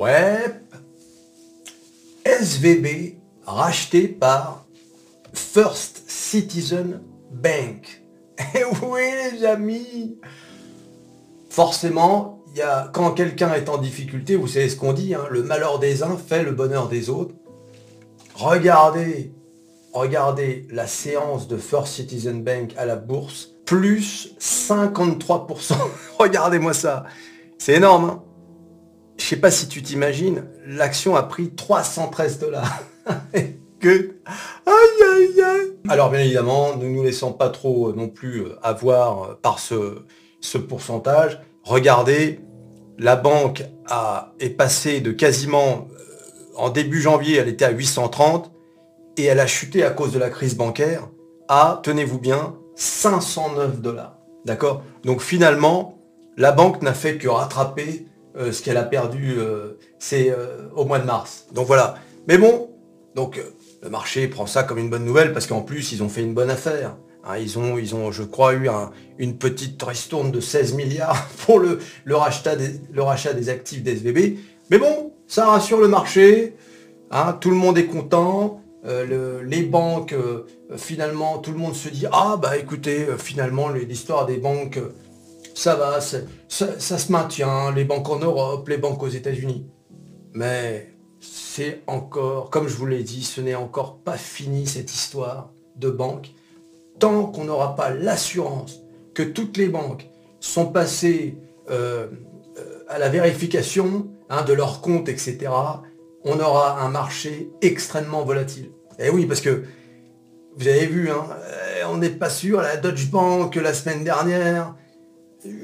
Ouais. SVB racheté par First Citizen Bank. Eh oui les amis Forcément, y a, quand quelqu'un est en difficulté, vous savez ce qu'on dit, hein, le malheur des uns fait le bonheur des autres. Regardez, regardez la séance de First Citizen Bank à la bourse, plus 53%. Regardez-moi ça. C'est énorme. Hein je sais pas si tu t'imagines, l'action a pris 313 dollars. Aïe, aïe, aïe. Alors bien évidemment, ne nous laissons pas trop euh, non plus euh, avoir euh, par ce, ce pourcentage. Regardez, la banque a, est passée de quasiment, en début janvier, elle était à 830, et elle a chuté à cause de la crise bancaire à, tenez-vous bien, 509 dollars. D'accord? Donc finalement, la banque n'a fait que rattraper euh, ce qu'elle a perdu, euh, c'est euh, au mois de mars. Donc voilà. Mais bon, donc le marché prend ça comme une bonne nouvelle parce qu'en plus, ils ont fait une bonne affaire. Hein, ils, ont, ils ont, je crois, eu une petite ristourne de 16 milliards pour le, rachat, des, le rachat des actifs d'SVB. Mais bon, ça rassure le marché. Hein, tout le monde est content. les banques, finalement, tout le monde se dit, ah bah écoutez, finalement, l'histoire des banques ça va, ça, se maintient, les banques en Europe, les banques aux États-Unis. Mais c'est encore, comme je vous l'ai dit, ce n'est encore pas fini cette histoire de banque. Tant qu'on n'aura pas l'assurance que toutes les banques sont passées euh, euh, à la vérification hein, de leurs comptes, etc., on aura un marché extrêmement volatile. Et eh oui, parce que vous avez vu, hein, euh, on n'est pas sûr, la Deutsche Bank la semaine dernière,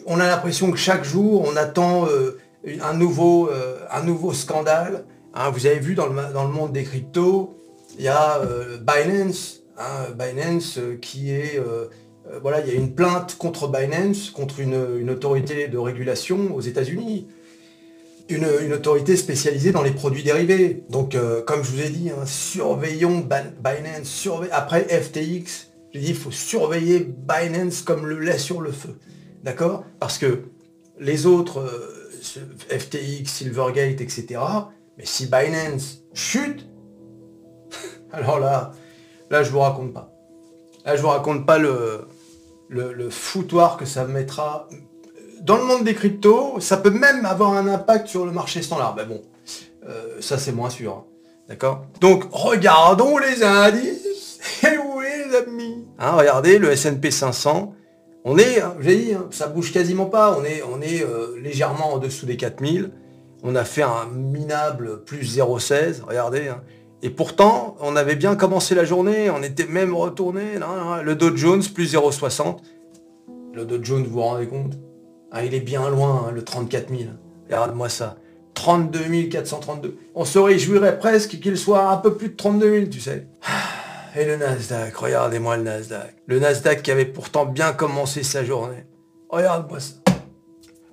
on a l'impression que chaque jour, on attend euh, un, nouveau, euh, un nouveau scandale. Hein, vous avez vu dans le, monde des cryptos, il y a euh, Binance, hein, Binance qui est... il y a une plainte contre Binance, contre une, autorité de régulation aux États-Unis. Une, autorité spécialisée dans les produits dérivés. Donc, comme je vous ai dit, hein, surveillons Binance. Après FTX, j'ai dit, il faut surveiller Binance comme le lait sur le feu. D'accord? Parce que les autres, euh, FTX, Silvergate, etc., mais si Binance chute, alors là, là, je vous raconte pas. Là, je vous raconte pas le, foutoir que ça mettra. Dans le monde des cryptos, ça peut même avoir un impact sur le marché standard. Mais bon, euh, ça c'est moins sûr. Hein. D'accord? Donc, regardons les indices. Et oui, les amis. Hein, regardez, le S&P 500, on est, hein, j'ai dit, hein, ça bouge quasiment pas, on est, on est euh, légèrement en dessous des 4000. On a fait un minable plus 0,16, regardez. Hein. Et pourtant, on avait bien commencé la journée, on était même retourné. le Dow Jones plus 0,60. Le Dow Jones, vous vous rendez compte? Il est bien loin, le 34 000. Regarde-moi ça. 32 432. On se réjouirait presque qu'il soit un peu plus de 32 000, tu sais. Et le Nasdaq, regardez-moi le Nasdaq. Le Nasdaq qui avait pourtant bien commencé sa journée. Regarde-moi ça.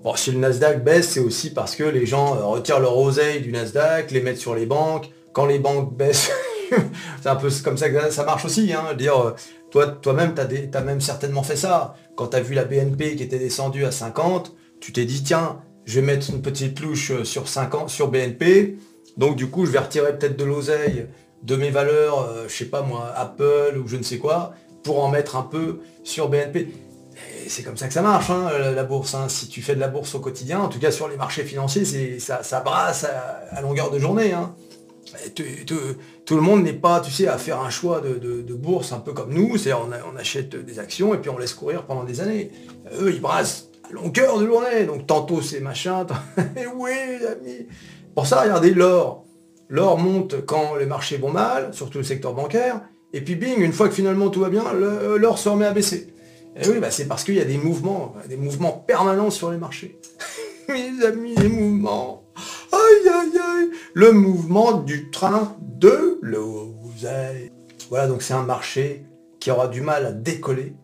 Bon, si le Nasdaq baisse, c'est aussi parce que les gens euh, retirent leur oseille du Nasdaq, les mettent sur les banques. Quand les banques baissent, c'est un peu comme ça que ça marche aussi. Hein. Euh, toi, toi-même, tu as, même certainement fait ça. Quand tu as vu la BNP qui était descendue à 50, tu t'es dit, tiens, je vais mettre une petite louche euh, sur 50, sur BNP. Donc du coup, je vais retirer peut-être de l'oseille de mes valeurs, euh, je sais pas moi, Apple ou je ne sais quoi, pour en mettre un peu sur BNP. C'est comme ça que ça marche, hein, la bourse. Hein. Si tu fais de la bourse au quotidien, en tout cas sur les marchés financiers, c'est ça, ça, brasse à, longueur de journée. Hein. tout le monde n'est pas, tu sais, à faire un choix de, bourse un peu comme nous. C'est-à-dire on, achète des actions et puis on laisse courir pendant des années. Eux, ils brassent à longueur de journée. Donc tantôt c'est machin. oui, les amis. Pour ça, regardez l'or. L'or monte quand les marchés vont mal, surtout le secteur bancaire, et puis bing, une fois que finalement tout va bien, l'or se remet à baisser. Et oui, bah c'est parce qu'il y a des mouvements, des mouvements permanents sur les marchés. Mes amis, les mouvements. Aïe, aïe, aïe. Le mouvement du train de l'oseille. Voilà, donc c'est un marché qui aura du mal à décoller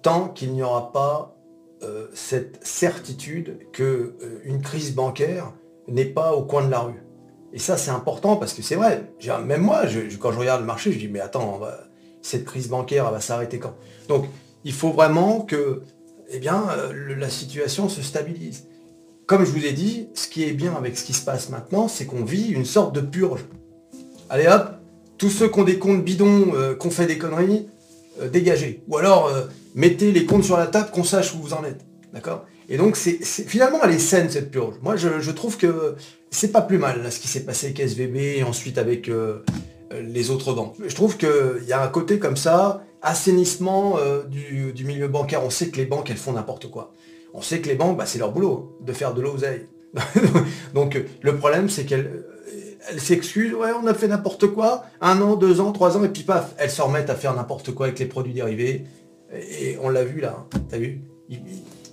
tant qu'il n'y aura pas euh, cette certitude qu'une euh, crise bancaire n'est pas au coin de la rue. Et ça, c'est important parce que c'est vrai. Même moi, quand je regarde le marché, je dis, mais attends, cette crise bancaire, elle va s'arrêter quand? Donc, il faut vraiment que eh bien, euh, la situation se stabilise. comme je vous ai dit, ce qui est bien avec ce qui se passe maintenant, c'est qu'on vit une sorte de purge. Allez hop, tous ceux qui ont des comptes bidons, euh, qui ont fait des conneries, euh, dégagez. Ou alors, mettez les comptes sur la table, qu'on sache où vous en êtes. D'accord? Et donc, c'est finalement, elle est saine, cette purge. Moi, je, trouve que c'est pas plus mal, ce qui s'est passé avec SVB et ensuite avec les autres banques. Je trouve qu'il y a un côté comme ça, assainissement du, du milieu bancaire. On sait que les banques, elles font n'importe quoi on sait que les banques, bah, c'est leur boulot, de faire de l'oseille. Donc le problème, c'est qu'elles s'excusent, ouais, on a fait n'importe quoi, un an, deux ans, trois ans, et puis paf, elles se remettent à faire n'importe quoi avec les produits dérivés. Et on l'a vu là, hein. t'as vu?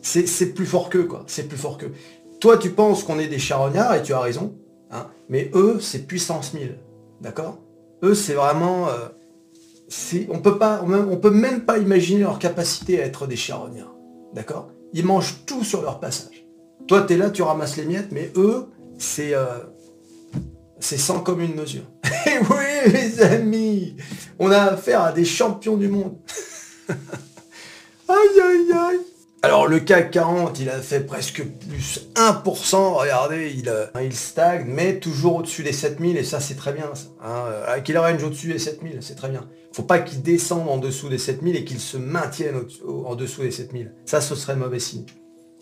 C'est plus fort qu'eux, quoi. C'est plus fort qu'eux. Toi, tu penses qu'on est des charognards, et tu as raison, hein, mais eux, c'est puissance 1000. D'accord? Eux, c'est vraiment. Euh, on peut pas, on peut même pas imaginer leur capacité à être des charognards. D'accord? Ils mangent tout sur leur passage. Toi, tu es là, tu ramasses les miettes, mais eux, c'est euh, c'est sans commune mesure. Et eh oui, les amis, on a affaire à des champions du monde. aïe, aïe, aïe. Alors le CAC 40, il a fait presque plus 1%, regardez, il, euh, il stagne, mais toujours au-dessus des 7000, et ça c'est très bien. Hein. Qu'il range au-dessus des 7000, c'est très bien. Faut pas qu'il descende en dessous des 7000 et qu'il se maintienne en dessous des 7000. Ça, ce serait mauvais signe.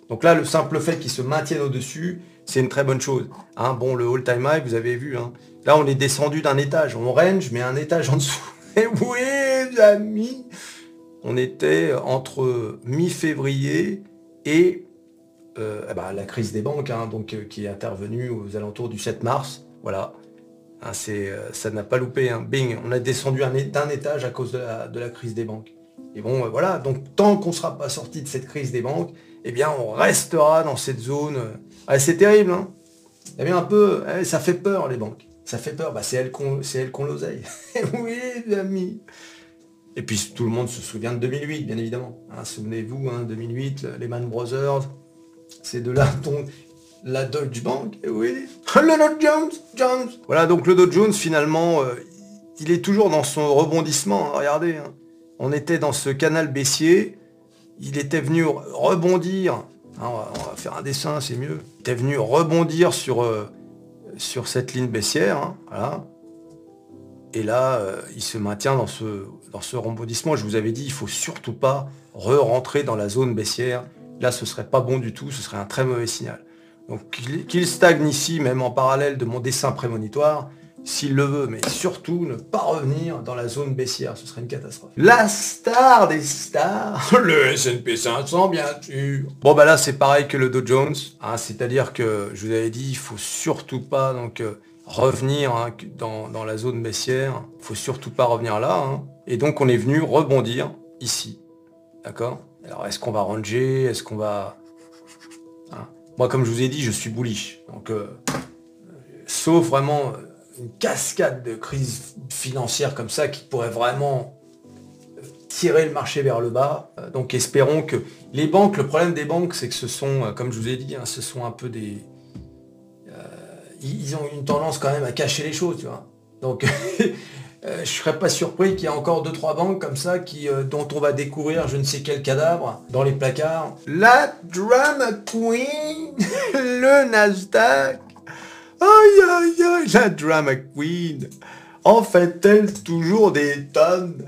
Donc là, le simple fait qu'il se maintienne au-dessus, c'est une très bonne chose. Hein, bon, le all-time high, vous avez vu, hein. là on est descendu d'un étage. On range, mais un étage en dessous. Et oui, amis on était entre mi-février et euh, eh ben, la crise des banques, hein, euh, qui est intervenue aux alentours du 7 mars. Voilà. Hein, euh, ça n'a pas loupé. Hein. Bing, on a descendu d'un étage à cause de la, crise des banques. Et bon, voilà. Donc tant qu'on ne sera pas sorti de cette crise des banques, eh bien, on restera dans cette zone. c'est terrible, Eh bien, un peu, eh, ça fait peur, les banques. Ça fait peur. Bah, c'est elles qu'on l'oseille. oui, amis. Et puis tout le monde se souvient de 2008, bien évidemment. Hein, souvenez-vous, 2008, les Man Brothers, c'est de là dont la Dodge Bank, et oui, le Dow Jones, Jones. Voilà, donc le Dow Jones, finalement, euh, il est toujours dans son rebondissement. Hein, regardez, hein. on était dans ce canal baissier, il était venu rebondir. on, va, faire un dessin, c'est mieux. Il était venu rebondir sur, euh, sur cette ligne baissière. voilà. Et là, euh, il se maintient dans ce, dans ce. Je vous avais dit, il faut surtout pas re-rentrer dans la zone baissière. Là, ce serait pas bon du tout, ce serait un très mauvais signal. Donc qu'il stagne ici, même en parallèle de mon dessin prémonitoire, s'il le veut, mais surtout ne pas revenir dans la zone baissière, ce serait une catastrophe. La star des stars, le S&P 500 bien sûr. Bon bah là c'est pareil que le Dow Jones, hein, c'est-à-dire que je vous avais dit, il faut surtout pas donc euh, revenir hein, dans, la zone baissière. Il faut surtout pas revenir là. Hein. Et donc on est venu rebondir ici. D'accord? Alors est-ce qu'on va ranger? Est-ce qu'on va... Hein? Moi comme je vous ai dit, je suis bullish. Donc euh, sauf vraiment une cascade de crises financières comme ça qui pourrait vraiment euh, tirer le marché vers le bas. Euh, donc espérons que les banques, le problème des banques, c'est que ce sont, comme je vous ai dit, ce sont un peu des, ils ont une tendance quand même à cacher les choses, tu vois. Donc, euh, je serais pas surpris qu'il y ait encore deux trois banques comme ça qui, euh, dont on va découvrir je ne sais quel cadavre dans les placards. La drama queen, le Nasdaq. Aïe aïe aïe, la drama queen. En fait-elle toujours des tonnes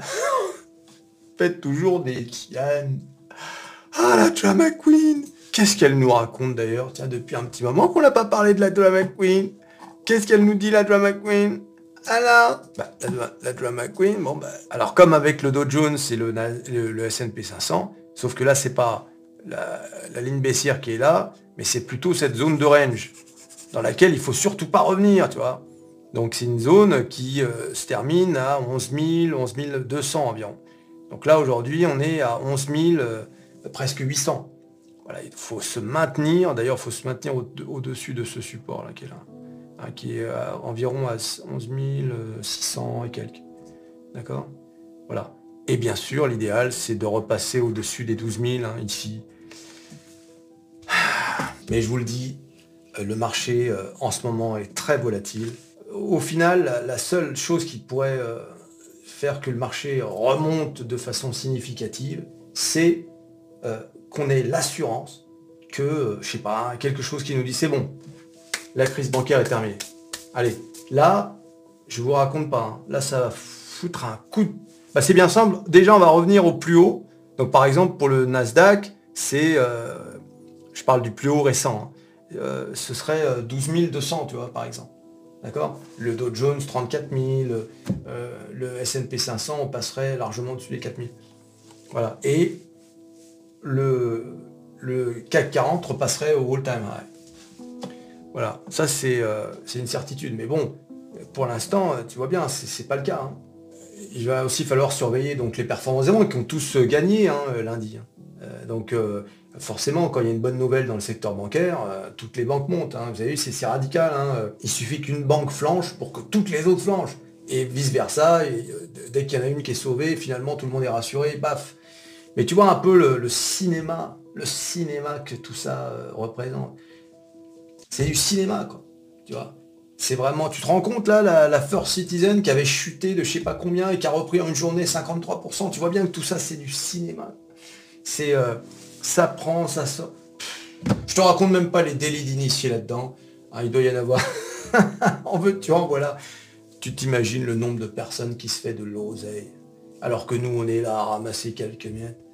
Fait toujours des tiennes. Ah la drama queen. Qu'est-ce qu'elle nous raconte d'ailleurs Tiens, depuis un petit moment qu'on n'a pas parlé de la Drama Queen. Qu'est-ce qu'elle nous dit la Drama Queen? Alors bah, la, Drama Queen, bon bah, alors comme avec le Dow Jones et le, le, S&P 500, sauf que là c'est pas la, ligne baissière qui est là, mais c'est plutôt cette zone de range dans laquelle il faut surtout pas revenir, tu vois. Donc c'est une zone qui euh, se termine à 11 000, 11 200 environ. Donc là aujourd'hui on est à 11 000, euh, presque 800 il faut se maintenir, d'ailleurs il faut se maintenir au-dessus de ce support là qui est là, hein, qui est environ à 11 600 et quelques. D'accord? Voilà. Et bien sûr, l'idéal, c'est de repasser au-dessus des 12 000 hein, ici. Mais je vous le dis, euh, le marché euh, en ce moment est très volatile. Au final, la seule chose qui pourrait euh, faire que le marché remonte de façon significative, c'est qu'on ait l'assurance que, je sais pas, quelque chose qui nous dit c'est bon, la crise bancaire est terminée. Allez, là, je vous raconte pas, hein. là ça va foutre un coup. Bah, c'est bien simple, déjà on va revenir au plus haut. Donc par exemple pour le Nasdaq, c'est, euh, je parle du plus haut récent, hein. euh, ce serait 12 euh, 200, tu vois, par exemple. D'accord? Le Dow Jones 34 000, le S&P 500, on passerait largement dessus les 4000. Voilà. Et le, CAC 40 repasserait au all-time high. Voilà, ça euh, c'est une certitude. Mais bon, pour l'instant, tu vois bien, c'est pas le cas. Hein. Il va aussi falloir surveiller donc, les performances des banques qui ont tous euh, gagné hein, euh, lundi. Hein. donc forcément, quand il y a une bonne nouvelle dans le secteur bancaire, toutes les banques montent. Vous avez vu, c'est radical. Il suffit qu'une banque flanche pour que toutes les autres flanchent. Et vice-versa, dès qu'il y en a une qui est sauvée, finalement tout le monde est rassuré, baf, mais tu vois un peu le, cinéma, le cinéma que tout ça euh, représente. C'est du cinéma, quoi. Tu vois C'est vraiment, tu te rends compte là, la, First Citizen qui avait chuté de je sais pas combien et qui a repris en une journée 53%. Tu vois bien que tout ça, c'est du cinéma. C'est, euh, ça prend, ça sort. Je te raconte même pas les délits d'initiés là-dedans. Ah, il doit y en avoir. en veut, tu vois, voilà. Tu t'imagines le nombre de personnes qui se fait de l'oseille. Alors que nous, on est là à ramasser quelques miettes.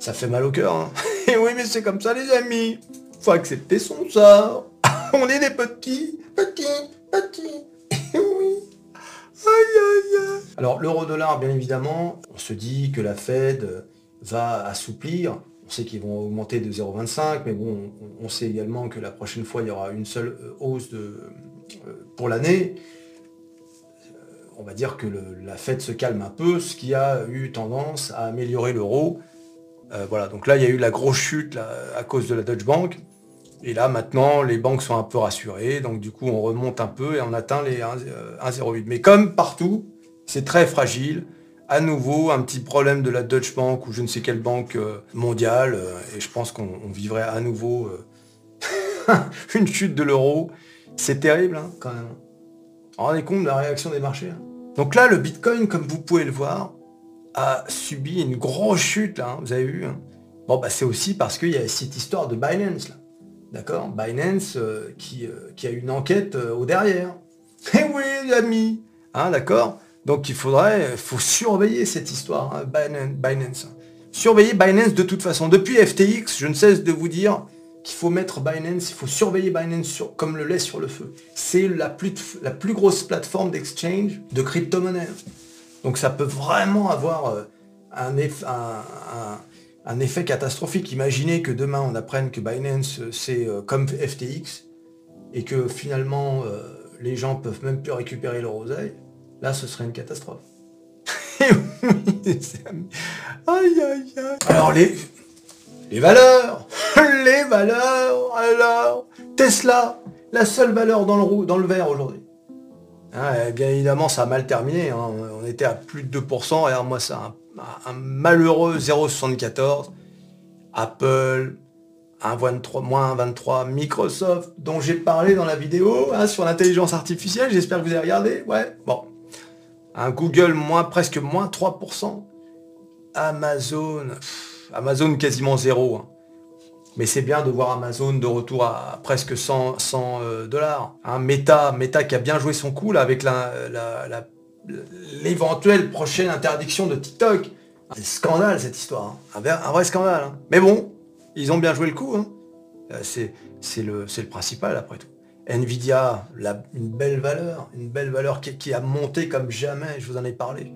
Ça fait mal au cœur, hein. Et oui, mais c'est comme ça, les amis. Faut accepter son sort. On est des petits, petits, petits. Et oui. Aïe, aïe, aïe. Alors, l'euro-dollar, bien évidemment, on se dit que la Fed va assouplir. On sait qu'ils vont augmenter de 0,25, mais bon, on sait également que la prochaine fois, il y aura une seule euh, hausse euh, pour l'année euh, on va dire que la Fed se calme un peu, ce qui a eu tendance à améliorer l'euro. Euh, voilà, donc là, il y a eu la grosse chute à cause de la Deutsche Bank. Et là, maintenant, les banques sont un peu rassurées. Donc, du coup, on remonte un peu et on atteint les 1,08. Euh, Mais comme partout, c'est très fragile. À nouveau, un petit problème de la Deutsche Bank ou je ne sais quelle banque euh, mondiale. et je pense qu'on vivrait à nouveau une chute de l'euro. C'est terrible, hein, quand même. On rendez compte de la réaction des marchés. Hein. Donc là, le Bitcoin, comme vous pouvez le voir, a subi une grosse chute, hein, vous avez vu. Hein. Bon, bah, c'est aussi parce qu'il y a cette histoire de Binance, là. D'accord? Binance euh, qui, euh, qui, a une enquête euh, au derrière. Eh oui, amis hein, D'accord? Donc il faudrait, faut surveiller cette histoire, hein. Binance Surveiller Binance de toute façon. Depuis FTX, je ne cesse de vous dire qu'il faut mettre Binance, il faut surveiller Binance sur, comme le lait sur le feu. C'est la plus, la plus grosse plateforme d'exchange de crypto-monnaie. Donc ça peut vraiment avoir euh, un, effet catastrophique. Imaginez que demain on apprenne que Binance euh, c'est euh, comme FTX et que finalement les gens peuvent même plus récupérer leur oseille. Là ce serait une catastrophe. Alors les, les valeurs, les valeurs, alors Tesla, la seule valeur dans le, dans le vert aujourd'hui. Hein, bien évidemment, ça a mal terminé. Hein. On était à plus de 2%. Et moi, c'est un, malheureux 0,74. Apple, 1,23, moins 23. Microsoft, dont j'ai parlé dans la vidéo hein, sur l'intelligence artificielle. J'espère que vous avez regardé. Ouais, bon. Un Google, moins, presque moins 3%. Amazon, Amazon quasiment zéro. Mais c'est bien de voir Amazon de retour à presque 100, 100 euh, dollars. Un Meta, Meta qui a bien joué son coup là avec l'éventuelle prochaine interdiction de TikTok. C'est scandale cette histoire. Hein. Un, vrai, scandale. Hein. Mais bon, ils ont bien joué le coup. Hein. Euh, c'est le, principal après tout. Nvidia, une belle valeur, une belle valeur qui, qui, a monté comme jamais, je vous en ai parlé.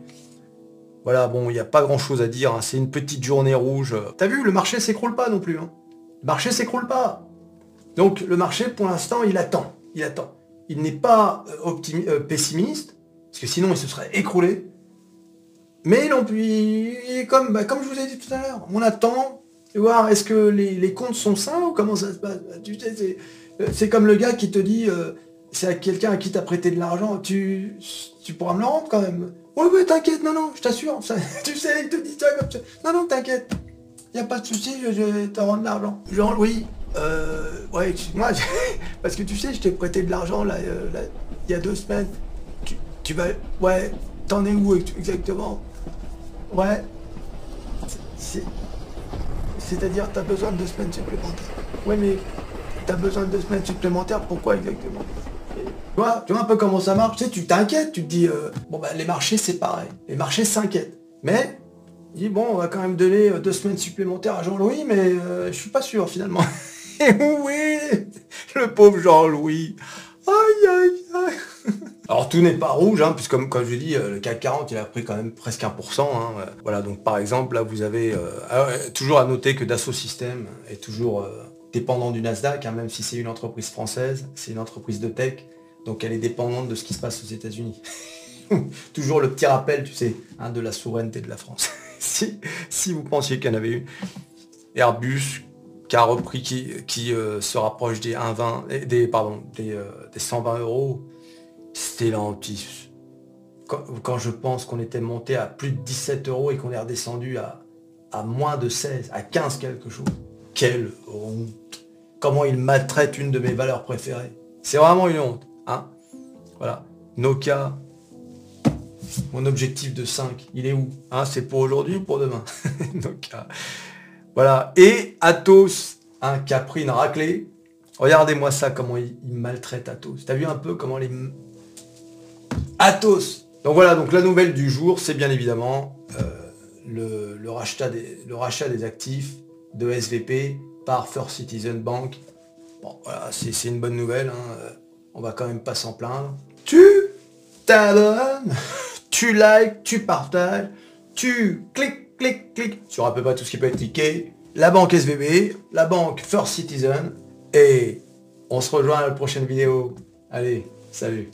Voilà, bon, il n'y a pas grand chose à dire, c'est une petite journée rouge. T'as vu, le marché s'écroule pas non plus. Le marché s'écroule pas. Donc le marché, pour l'instant, il attend. Il attend. Il n'est pas euh, euh, pessimiste, parce que sinon il se serait écroulé. Mais non comme, bah, comme je vous ai dit tout à l'heure, on attend, voir est-ce que les, comptes sont sains ou comment ça se passe. Sais, euh, c'est comme le gars qui te dit, c'est à quelqu'un à qui t'as prêté de l'argent, tu, tu pourras me le rendre quand même. Oui, oui, t'inquiète, non, non, je t'assure. tu sais, il te dit ça comme ça. Non, non, t'inquiète. Il a pas de souci, je vais te rendre l'argent. Jean-Louis, euh, ouais, moi, parce que tu sais, je t'ai prêté de l'argent là, euh, il y a deux semaines. Tu, vas, ouais, t'en es où exactement? Ouais. C'est-à-dire, t'as besoin de deux semaines supplémentaires. Ouais, mais t'as besoin de deux semaines supplémentaires, pourquoi exactement? Tu vois, tu vois un peu comment ça marche, tu sais, tu t'inquiètes, tu te dis, euh, bon bah les marchés c'est pareil, les marchés s'inquiètent. Mais, il dit, bon, on va quand même donner euh, deux semaines supplémentaires à Jean-Louis, mais euh, je suis pas sûr finalement. Et oui, le pauvre Jean-Louis. Aïe aïe aïe. Alors tout n'est pas rouge, hein, puisque comme, comme je dis, le CAC 40 il a pris quand même presque 1%. Hein, voilà, donc par exemple, là vous avez toujours à noter que Dassault Systèmes est toujours dépendant du Nasdaq, hein, même si c'est une entreprise française, c'est une entreprise de tech. Donc elle est dépendante de ce qui se passe aux États-Unis. Toujours le petit rappel, tu sais, hein, de la souveraineté de la France. Si, vous pensiez qu'il y en avait une. Airbus qui a repris, qui, euh, se rapproche des 1,20, des, pardon, des, 120 euh, euros, c'était l'anti. Quand, quand, je pense qu'on était monté à plus de 17 euros et qu'on est redescendu à, à moins de 16, à 15 quelque chose. Quelle honte. Comment il maltraite une de mes valeurs préférées. C'est vraiment une honte. Hein voilà. Nokia, mon objectif de 5, il est où? Hein C'est pour aujourd'hui ou pour demain? Nokia. Voilà. Et Atos, un qui une raclée. Regardez-moi ça, comment il, maltraite Atos. T'as vu un peu comment les... Atos Donc voilà, donc la nouvelle du jour, c'est bien évidemment euh, le, rachat des, actifs de SVP par First Citizen Bank. Bon, voilà, c'est une bonne nouvelle. Hein on va quand même pas s'en plaindre. Tu t'abonnes, tu likes, tu partages, tu cliques, cliques, cliques sur à peu près tout ce qui peut être cliqué. La banque SVB, la banque First Citizen, et on se rejoint à la prochaine vidéo. Allez, salut